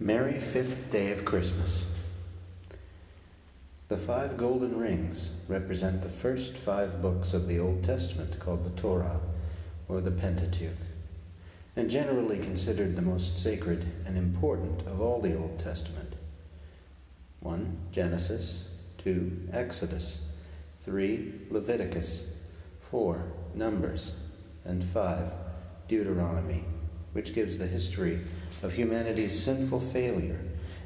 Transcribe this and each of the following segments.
Merry fifth day of Christmas. The five golden rings represent the first five books of the Old Testament called the Torah or the Pentateuch, and generally considered the most sacred and important of all the Old Testament. 1. Genesis, 2. Exodus, 3. Leviticus, 4. Numbers, and 5. Deuteronomy, which gives the history of humanity's sinful failure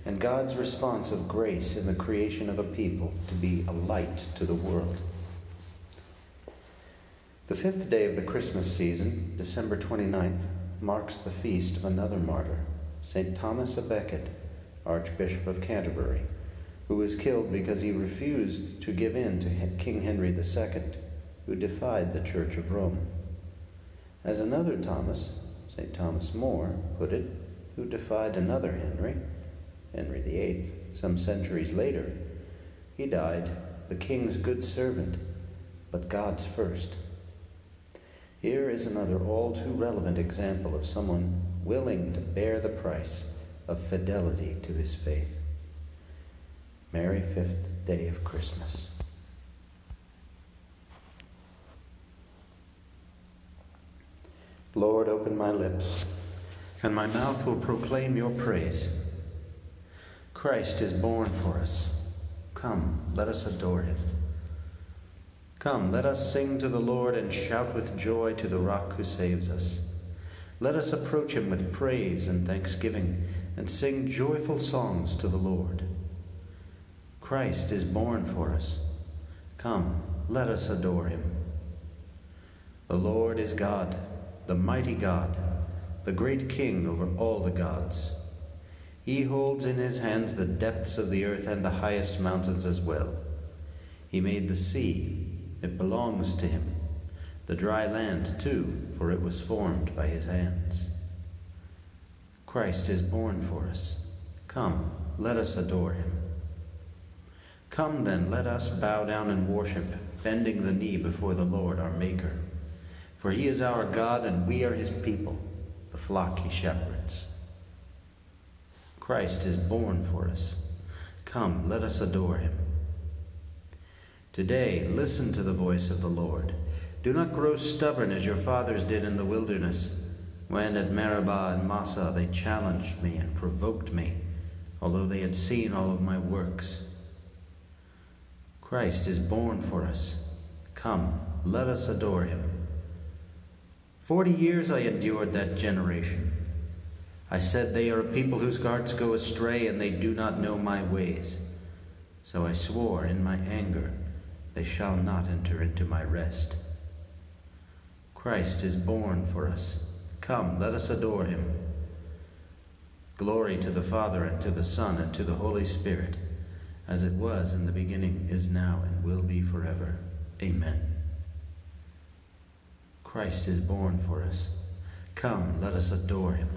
and God's response of grace in the creation of a people to be a light to the world. The fifth day of the Christmas season, December 29th, marks the feast of another martyr, St. Thomas a Becket, Archbishop of Canterbury, who was killed because he refused to give in to King Henry II, who defied the Church of Rome. As another Thomas, St. Thomas More, put it, who defied another Henry, Henry VIII, some centuries later. He died, the king's good servant, but God's first. Here is another all too relevant example of someone willing to bear the price of fidelity to his faith. Merry fifth day of Christmas. Lord, open my lips and my mouth will proclaim your praise. Christ is born for us. Come, let us adore him. Come, let us sing to the Lord and shout with joy to the rock who saves us. Let us approach him with praise and thanksgiving and sing joyful songs to the Lord. Christ is born for us. Come, let us adore him. The Lord is God, the mighty God the great king over all the gods. He holds in his hands the depths of the earth and the highest mountains as well. He made the sea, it belongs to him, the dry land too, for it was formed by his hands. Christ is born for us. Come, let us adore him. Come then, let us bow down and worship, bending the knee before the Lord our Maker. For he is our God and we are his people the flock he shepherds. Christ is born for us. Come, let us adore him. Today, listen to the voice of the Lord. Do not grow stubborn as your fathers did in the wilderness, when at Meribah and Massa they challenged me and provoked me, although they had seen all of my works. Christ is born for us. Come, let us adore him. Forty years I endured that generation. I said, They are a people whose hearts go astray, and they do not know my ways. So I swore in my anger, They shall not enter into my rest. Christ is born for us. Come, let us adore him. Glory to the Father, and to the Son, and to the Holy Spirit, as it was in the beginning, is now, and will be forever. Amen. Christ is born for us. Come, let us adore him.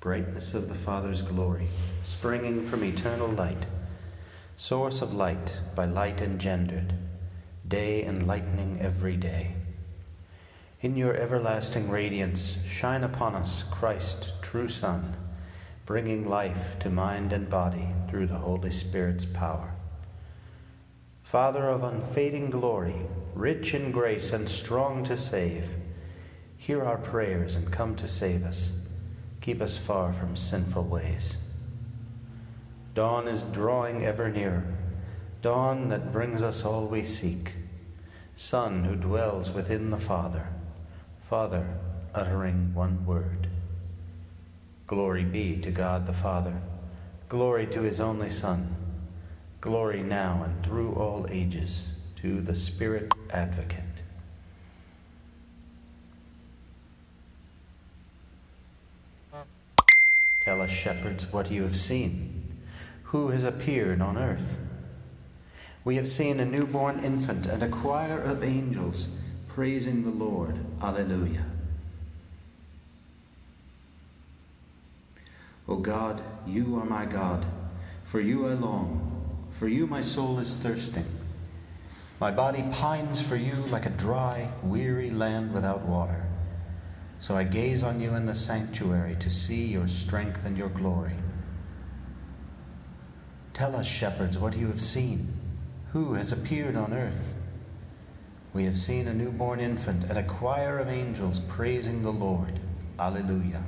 Brightness of the Father's glory, springing from eternal light, source of light, by light engendered, day enlightening every day. In your everlasting radiance, shine upon us, Christ, true Son bringing life to mind and body through the Holy Spirit's power. Father of unfading glory, rich in grace and strong to save, hear our prayers and come to save us. Keep us far from sinful ways. Dawn is drawing ever nearer, dawn that brings us all we seek. Son who dwells within the Father, Father uttering one word. Glory be to God the Father. Glory to his only Son. Glory now and through all ages to the Spirit Advocate. Tell us, shepherds, what you have seen. Who has appeared on earth? We have seen a newborn infant and a choir of angels praising the Lord. Alleluia. O God, you are my God. For you I long. For you my soul is thirsting. My body pines for you like a dry, weary land without water. So I gaze on you in the sanctuary to see your strength and your glory. Tell us, shepherds, what you have seen. Who has appeared on earth? We have seen a newborn infant and a choir of angels praising the Lord. Alleluia.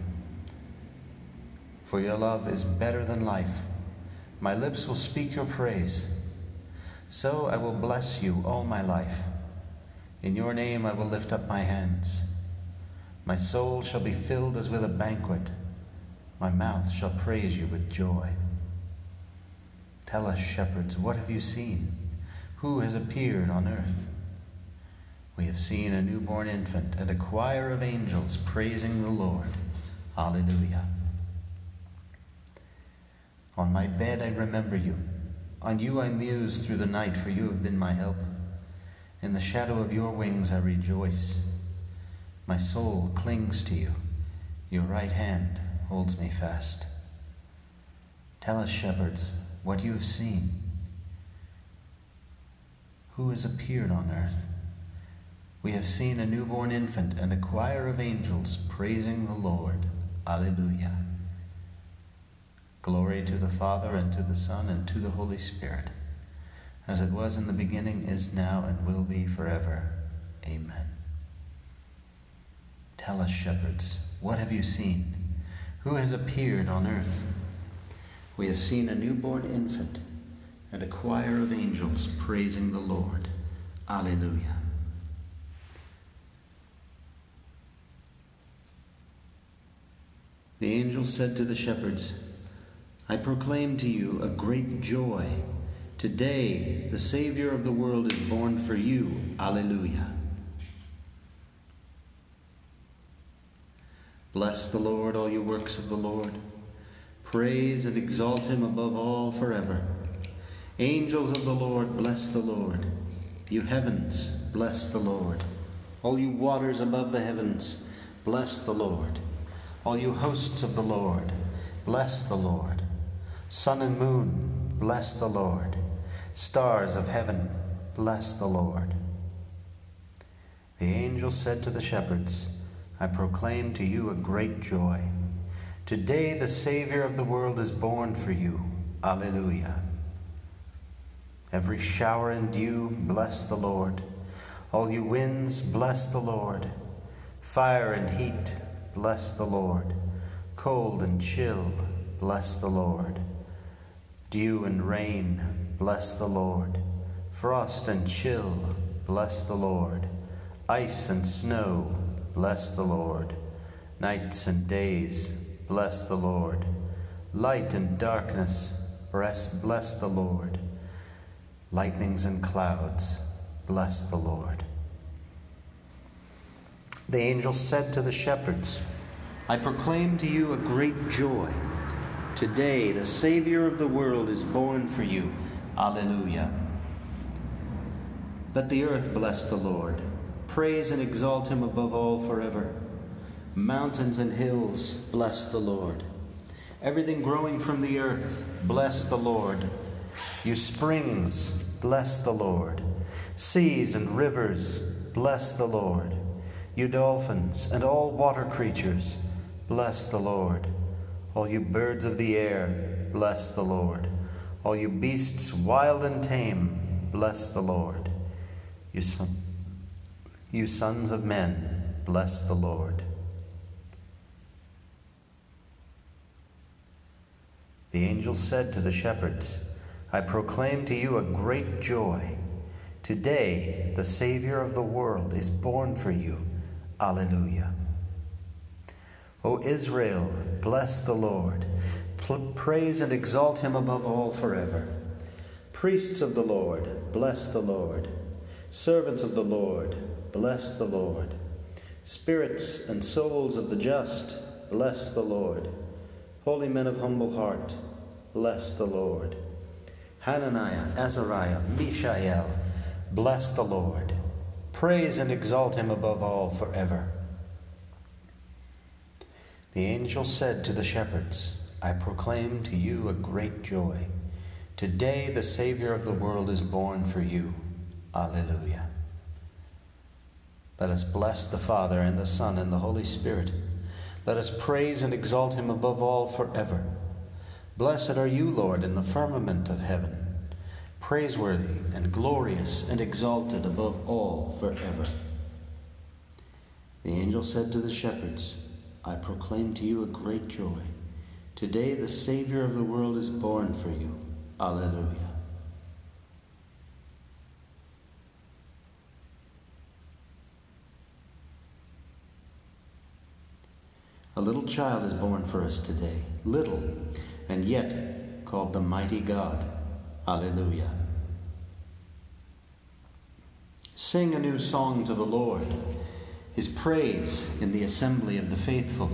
For your love is better than life. My lips will speak your praise. So I will bless you all my life. In your name I will lift up my hands. My soul shall be filled as with a banquet. My mouth shall praise you with joy. Tell us, shepherds, what have you seen? Who has appeared on earth? We have seen a newborn infant and a choir of angels praising the Lord. Alleluia. On my bed I remember you. On you I muse through the night, for you have been my help. In the shadow of your wings I rejoice. My soul clings to you. Your right hand holds me fast. Tell us, shepherds, what you have seen. Who has appeared on earth? We have seen a newborn infant and a choir of angels praising the Lord. Alleluia. Glory to the Father, and to the Son, and to the Holy Spirit, as it was in the beginning, is now, and will be forever. Amen. Tell us, shepherds, what have you seen? Who has appeared on earth? We have seen a newborn infant and a choir of angels praising the Lord. Alleluia. The angel said to the shepherds, I proclaim to you a great joy. Today, the Savior of the world is born for you. Alleluia. Bless the Lord, all you works of the Lord. Praise and exalt him above all forever. Angels of the Lord, bless the Lord. You heavens, bless the Lord. All you waters above the heavens, bless the Lord. All you hosts of the Lord, bless the Lord. Sun and moon, bless the Lord. Stars of heaven, bless the Lord. The angel said to the shepherds, I proclaim to you a great joy. Today the Savior of the world is born for you. Alleluia. Every shower and dew, bless the Lord. All you winds, bless the Lord. Fire and heat, bless the Lord. Cold and chill, bless the Lord. Dew and rain, bless the Lord. Frost and chill, bless the Lord. Ice and snow, bless the Lord. Nights and days, bless the Lord. Light and darkness, bless, bless the Lord. Lightnings and clouds, bless the Lord. The angel said to the shepherds, I proclaim to you a great joy. Today the Savior of the world is born for you. Alleluia. Let the earth bless the Lord. Praise and exalt him above all forever. Mountains and hills, bless the Lord. Everything growing from the earth, bless the Lord. You springs, bless the Lord. Seas and rivers, bless the Lord. You dolphins and all water creatures, bless the Lord. All you birds of the air, bless the Lord. All you beasts wild and tame, bless the Lord. You, son, you sons of men, bless the Lord. The angel said to the shepherds, I proclaim to you a great joy. Today, the Savior of the world is born for you. Alleluia. O Israel, bless the Lord. Praise and exalt him above all forever. Priests of the Lord, bless the Lord. Servants of the Lord, bless the Lord. Spirits and souls of the just, bless the Lord. Holy men of humble heart, bless the Lord. Hananiah, Azariah, Mishael, bless the Lord. Praise and exalt him above all forever. The angel said to the shepherds, I proclaim to you a great joy. Today the Savior of the world is born for you. Alleluia. Let us bless the Father and the Son and the Holy Spirit. Let us praise and exalt him above all forever. Blessed are you, Lord, in the firmament of heaven, praiseworthy and glorious and exalted above all forever. The angel said to the shepherds, I proclaim to you a great joy. Today the Savior of the world is born for you. Alleluia. A little child is born for us today, little, and yet called the mighty God. Alleluia. Sing a new song to the Lord, his praise in the assembly of the faithful.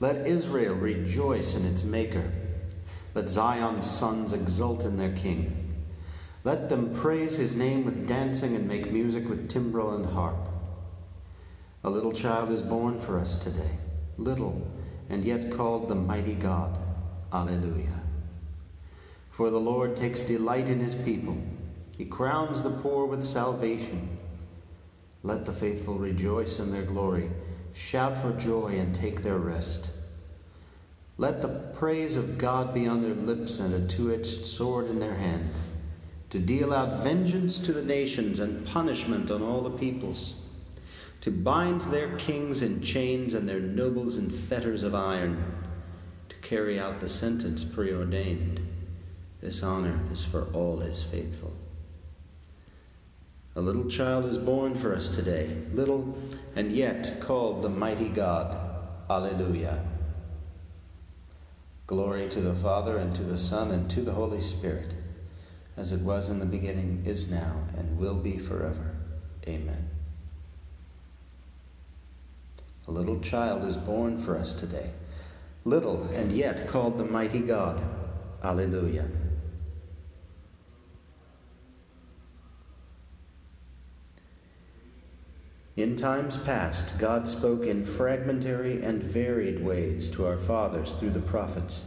Let Israel rejoice in its Maker. Let Zion's sons exult in their King. Let them praise his name with dancing and make music with timbrel and harp. A little child is born for us today little, and yet called the mighty God. Alleluia. For the Lord takes delight in his people, he crowns the poor with salvation. Let the faithful rejoice in their glory, shout for joy, and take their rest. Let the praise of God be on their lips and a two edged sword in their hand, to deal out vengeance to the nations and punishment on all the peoples to bind their kings in chains and their nobles in fetters of iron, to carry out the sentence preordained. This honor is for all his faithful. A little child is born for us today, little and yet called the mighty God. Alleluia. Glory to the Father, and to the Son, and to the Holy Spirit, as it was in the beginning, is now, and will be forever. Amen. A little child is born for us today, little and yet called the mighty God. Alleluia. In times past, God spoke in fragmentary and varied ways to our fathers through the prophets.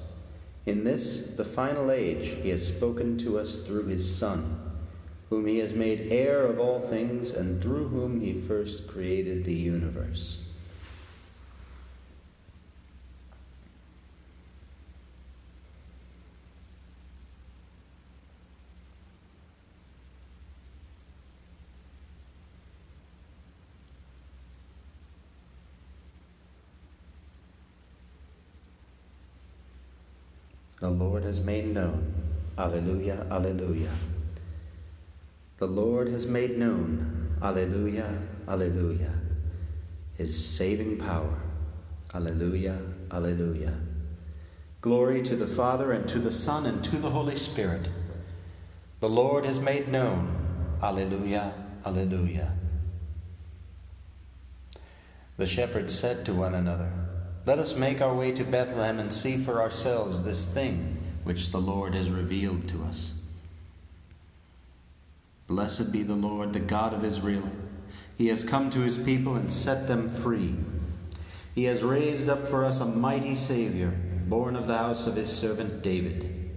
In this, the final age, he has spoken to us through his Son, whom he has made heir of all things and through whom he first created the universe. The Lord has made known. Alleluia, Alleluia. The Lord has made known. Alleluia, Alleluia. His saving power. Alleluia, Alleluia. Glory to the Father, and to the Son, and to the Holy Spirit. The Lord has made known. Alleluia, Alleluia. The shepherds said to one another, let us make our way to Bethlehem and see for ourselves this thing which the Lord has revealed to us. Blessed be the Lord, the God of Israel. He has come to his people and set them free. He has raised up for us a mighty Savior, born of the house of his servant David.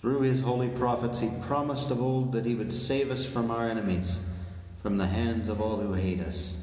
Through his holy prophets, he promised of old that he would save us from our enemies, from the hands of all who hate us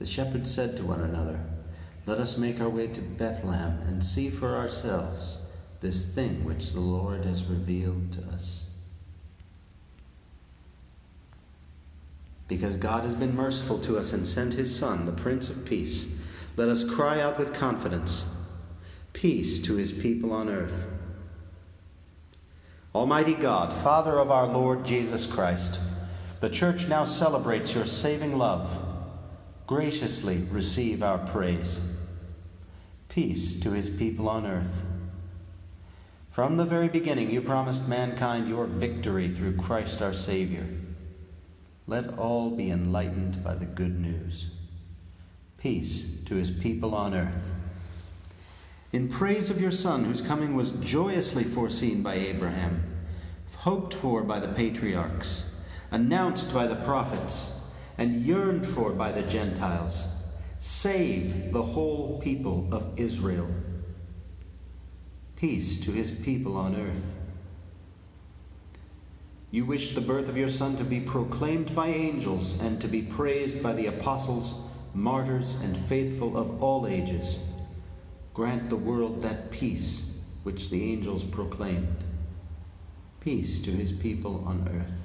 The shepherds said to one another, Let us make our way to Bethlehem and see for ourselves this thing which the Lord has revealed to us. Because God has been merciful to us and sent his Son, the Prince of Peace, let us cry out with confidence Peace to his people on earth. Almighty God, Father of our Lord Jesus Christ, the Church now celebrates your saving love. Graciously receive our praise. Peace to his people on earth. From the very beginning, you promised mankind your victory through Christ our Savior. Let all be enlightened by the good news. Peace to his people on earth. In praise of your Son, whose coming was joyously foreseen by Abraham, hoped for by the patriarchs, announced by the prophets, and yearned for by the Gentiles, save the whole people of Israel. Peace to his people on earth. You wished the birth of your Son to be proclaimed by angels and to be praised by the apostles, martyrs, and faithful of all ages. Grant the world that peace which the angels proclaimed. Peace to his people on earth.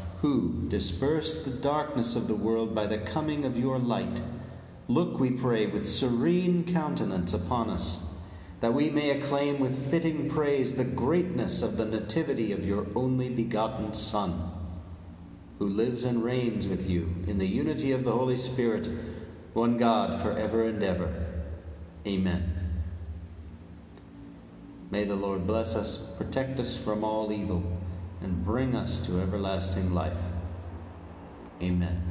who dispersed the darkness of the world by the coming of your light, look, we pray, with serene countenance upon us that we may acclaim with fitting praise the greatness of the nativity of your only begotten Son, who lives and reigns with you in the unity of the Holy Spirit, one God, for ever and ever. Amen. May the Lord bless us, protect us from all evil, and bring us to everlasting life. Amen.